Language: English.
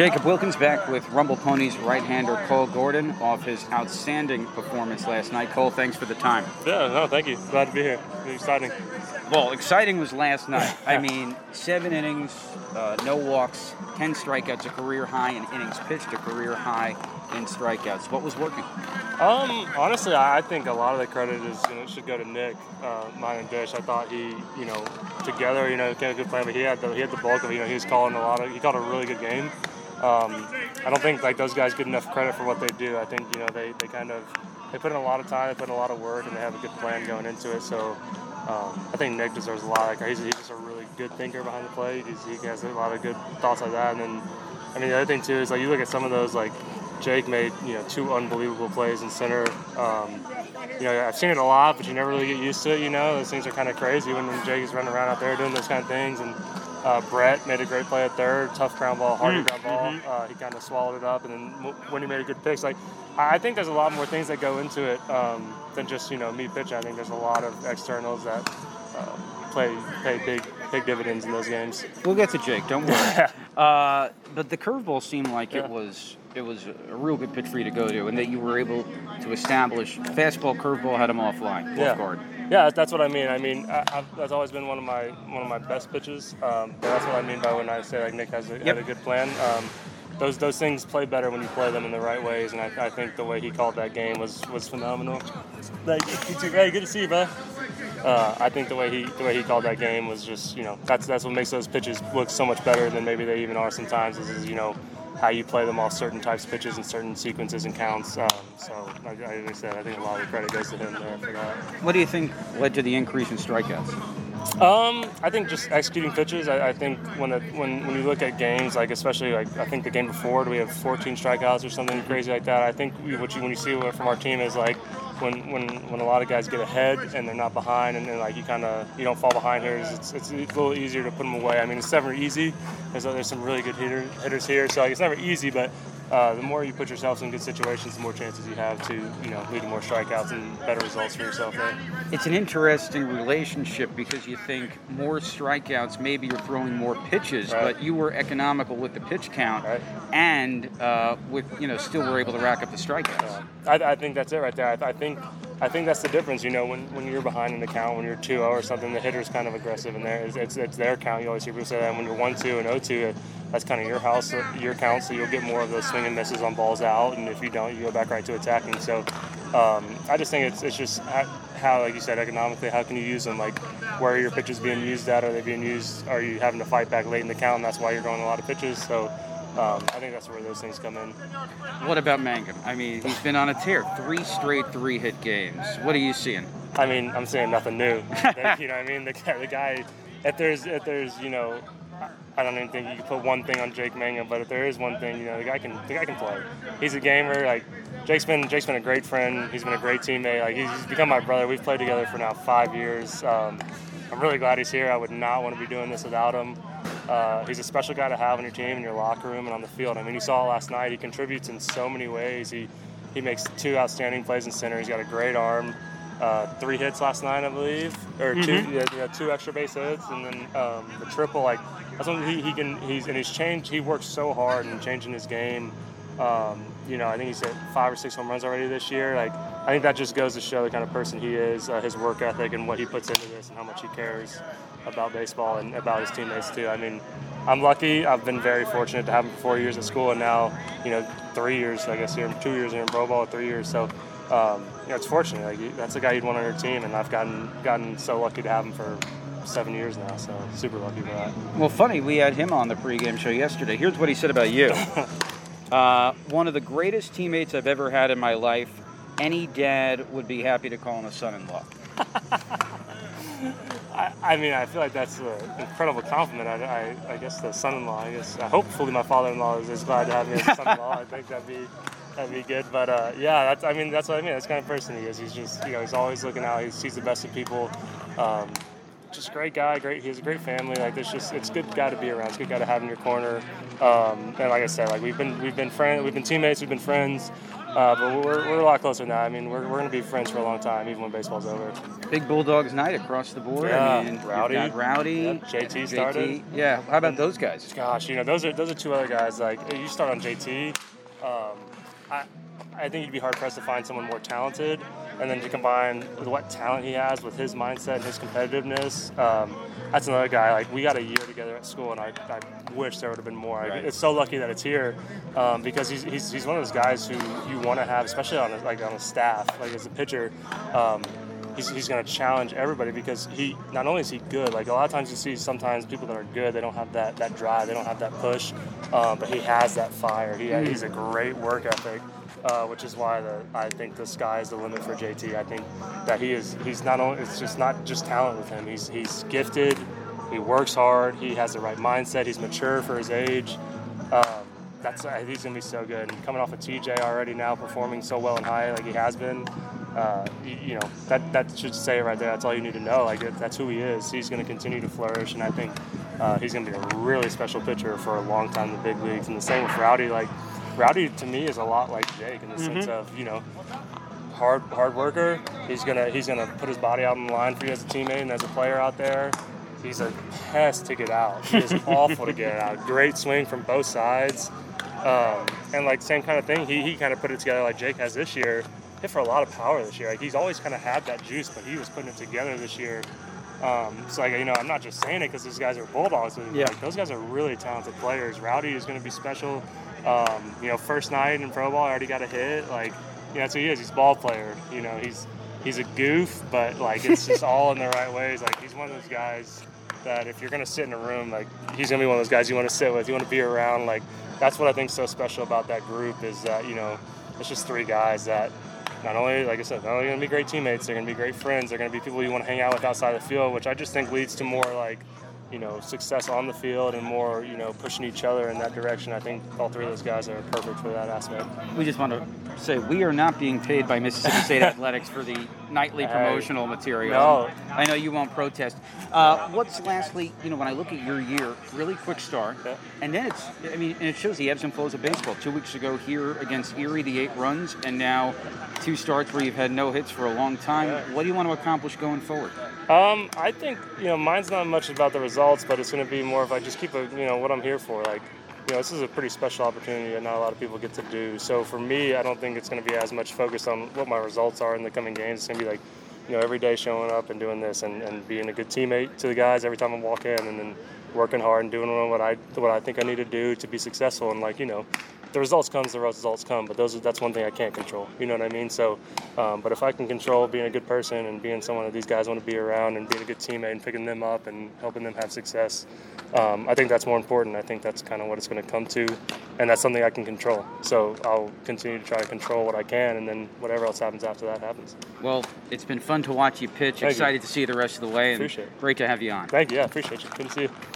Jacob Wilkins back with Rumble Ponies right-hander Cole Gordon off his outstanding performance last night. Cole, thanks for the time. Yeah, no, thank you. Glad to be here. Exciting. Well, exciting was last night. I mean, seven innings, uh, no walks, ten strikeouts, a career high, in innings pitched, a career high in strikeouts. What was working? Um, honestly, I think a lot of the credit is you know should go to Nick, uh, mine and Dish. I thought he, you know, together, you know, came a good plan, but he had the he had the bulk of. You know, he was calling a lot of he called a really good game. Um, I don't think like those guys get enough credit for what they do. I think you know they, they kind of they put in a lot of time, they put in a lot of work, and they have a good plan going into it. So um, I think Nick deserves a lot. Like he's, he's just a really good thinker behind the plate. He's, he has a lot of good thoughts like that. And then I mean the other thing too is like you look at some of those like Jake made you know two unbelievable plays in center. Um, you know, I've seen it a lot, but you never really get used to it. You know, those things are kind of crazy when, when Jake is running around out there doing those kind of things. And uh, Brett made a great play at third, tough ground ball, hardy Mm, ground ball. mm-hmm. Uh, he kind of swallowed it up, and then when he made a good pitch, like I I think there's a lot more things that go into it um, than just you know me pitching. I think there's a lot of externals that uh, play pay big big dividends in those games. We'll get to Jake. Don't worry. uh, but the curveball seemed like Yeah. it was it was a real good pitch for you to go to, and that you were able to establish fastball, curveball had him offline, off Yeah. guard. Yeah, that's what I mean. I mean, I, I've, that's always been one of my one of my best pitches. Um, but that's what I mean by when I say like Nick has a, had a good plan. Um, those those things play better when you play them in the right ways, and I, I think the way he called that game was was phenomenal. Like. Hey, good to see you, bro. Uh, I think the way he the way he called that game was just you know that's that's what makes those pitches look so much better than maybe they even are sometimes. Is, is you know how you play them off certain types of pitches and certain sequences and counts. Um, so like I said, I think a lot of the credit goes to him there for that. What do you think led to the increase in strikeouts? Um, I think just executing pitches. I, I think when the, when when you look at games, like especially like I think the game before, we have 14 strikeouts or something crazy like that. I think we, what you when you see from our team is like when when when a lot of guys get ahead and they're not behind, and then like you kind of you don't fall behind here. It's, it's a little easier to put them away. I mean, it's never easy. There's there's some really good hitter, hitters here, so like, it's never easy, but. Uh, the more you put yourself in good situations, the more chances you have to, you know, lead to more strikeouts and better results for yourself there. It's an interesting relationship because you think more strikeouts, maybe you're throwing more pitches, Right. but you were economical with the pitch count, Right. and uh, with you know still were able to rack up the strikeouts. I, I think that's it right there. I, I think I think that's the difference. You know, when, when you're behind in the count, when you're 2-0 or something, the hitter's kind of aggressive in there. It's, it's, it's their count. You always hear people say that. When you're 1-2 and 0-2, that's kind of your house, your count. So you'll get more of those swing and misses on balls out. And if you don't, you go back right to attacking. So um, I just think it's, it's just how, like you said, economically, how can you use them? Like, where are your pitches being used at? Are they being used? Are you having to fight back late in the count? And that's why you're going a lot of pitches. So um, I think that's where those things come in. What about Mangum? I mean, he's been on a tear, three straight three-hit games. What are you seeing? I mean, I'm saying nothing new. you know what I mean? The guy, the guy, if there's, if there's, you know, I don't even think you can put one thing on Jake Mangum, but if there is one thing, you know, the guy can, the guy can play. He's a gamer. Like Jake's been, Jake's been a great friend. He's been a great teammate. Like he's, he's become my brother. We've played together for now five years. Um, I'm really glad he's here. I would not want to be doing this without him. Uh, he's a special guy to have on your team, in your locker room, and on the field. I mean, you saw it last night. He contributes in so many ways. He he makes two outstanding plays in center. He's got a great arm. Uh, three hits last night, I believe, or two, yeah, yeah, two extra base hits, and then um, the triple. Like that's he, he can. He's and he's changed. He works so hard in changing his game. Um, you know, I think he's hit five or six home runs already this year. Like I think that just goes to show the kind of person he is, uh, his work ethic, and what he puts into this, and how much he cares about baseball and about his teammates too. I mean, I'm lucky. I've been very fortunate to have him for four years at school, and now you know three years, I guess here, two years here in pro ball, three years. So um, you know, it's fortunate. Like that's a guy you'd want on your team, and I've gotten gotten so lucky to have him for seven years now. So super lucky for that. Well, funny, we had him on the pregame show yesterday. Here's what he said about you. uh, one of the greatest teammates I've ever had in my life. Any dad would be happy to call him a son-in-law. I, I mean, I feel like that's an incredible compliment. I, I, I guess the son-in-law. I guess uh, hopefully my father-in-law is, is glad to have me as a son-in-law. I think that'd be that'd be good. But uh, yeah, that's I mean that's what I mean. That's kind of person he is. He's just you know he's always looking out. He sees the best in people. Um, just great guy. Great. He has a great family. Like it's just it's good guy to be around. It's good guy to have in your corner. Um, and like I said, like we've been we've been friends. We've been teammates. We've been friends. Uh, but we're, we're a lot closer now. I mean, we're, we're going to be friends for a long time, even when baseball's over. Big Bulldogs night across the board. Yeah, I mean, Rowdy. got Rowdy, Yep, JT started. Yeah, how about those guys? Gosh, you know, those are those are two other guys. Like you start on JT. Um, I I think you'd be hard pressed to find someone more talented, and then to combine with what talent he has with his mindset and his competitiveness. Um, that's another guy. Like we got a year together at school, and I, I wish there would have been more. Right. It's so lucky that it's here um, because he's, he's, he's one of those guys who you want to have, especially on a, like on a staff, like as a pitcher. Um, he's, he's going to challenge everybody because he not only is he good like a lot of times you see sometimes people that are good they don't have that, that drive they don't have that push um, but he has that fire he, he's a great work ethic uh, which is why the, I think the sky is the limit for JT I think that he is he's not only it's just not just talent with him he's he's gifted he works hard he has the right mindset he's mature for his age um, that's he's gonna be so good. And coming off of TJ already now performing so well in high like he has been, uh, you, you know that that should say it right there. That's all you need to know. Like that's who he is. He's gonna continue to flourish, and I think uh, he's gonna be a really special pitcher for a long time in the big leagues. And the same with Rowdy. Like Rowdy to me is a lot like Jake in the sense of you know hard hard worker. He's gonna he's gonna put his body out on the line for you as a teammate and as a player out there. He's a pest to get out. He is awful to get out. Great swing from both sides. Um, and like same kind of thing, he, he kind of put it together like Jake has this year. Hit for a lot of power this year. Like he's always kind of had that juice, but he was putting it together this year. Um, so like you know, I'm not just saying it because these guys are bulldogs. But Yeah. like, those guys are really talented players. Rowdy is going to be special. Um, you know, first night in pro ball, I already got a hit. Like, you know, that's who he is. He's a ball player. You know, he's he's a goof, but like it's just all in the right ways. Like he's one of those guys that if you're gonna sit in a room, like he's gonna be one of those guys you want to sit with, you want to be around. Like that's what I think so special about that group is that you know it's just three guys that not only, like I said, not only gonna be great teammates, they're gonna be great friends. They're gonna be people you want to hang out with outside the field, which I just think leads to more like you know success on the field and more you know pushing each other in that direction. I think all three of those guys are perfect for that aspect. We just want to say we are not being paid by Mississippi State Athletics for the nightly Hey. promotional material. No. I know you won't protest. Uh, what's lastly, you know, when I look at your year, really quick start, Yeah. and then it's, I mean, and it shows the ebbs and flows of baseball. Two weeks ago here against Erie, the eight runs, and now two starts where you've had no hits for a long time. Yeah. What do you want to accomplish going forward? Um, I think you know mine's not much about the results, but it's going to be more of I just keep a you know what I'm here for. Like you know this is a pretty special opportunity that not a lot of people get to do. So for me, I don't think it's going to be as much focused on what my results are in the coming games. It's going to be like you know every day showing up and doing this and, and being a good teammate to the guys every time I walk in, and then working hard and doing what I what I think I need to do to be successful. And like you know. The results comes, the results come, but those that's one thing I can't control. You know what I mean? So, um, but if I can control being a good person and being someone that these guys want to be around and being a good teammate and picking them up and helping them have success, um, I think that's more important. I think that's kind of what it's going to come to, and that's something I can control. So I'll continue to try to control what I can, and then whatever else happens after that happens. Well, it's been fun to watch you pitch. Thank you. Excited to see you the rest of the way. And Appreciate it. Great to have you on. Thank you. Yeah, appreciate you. Good to see you.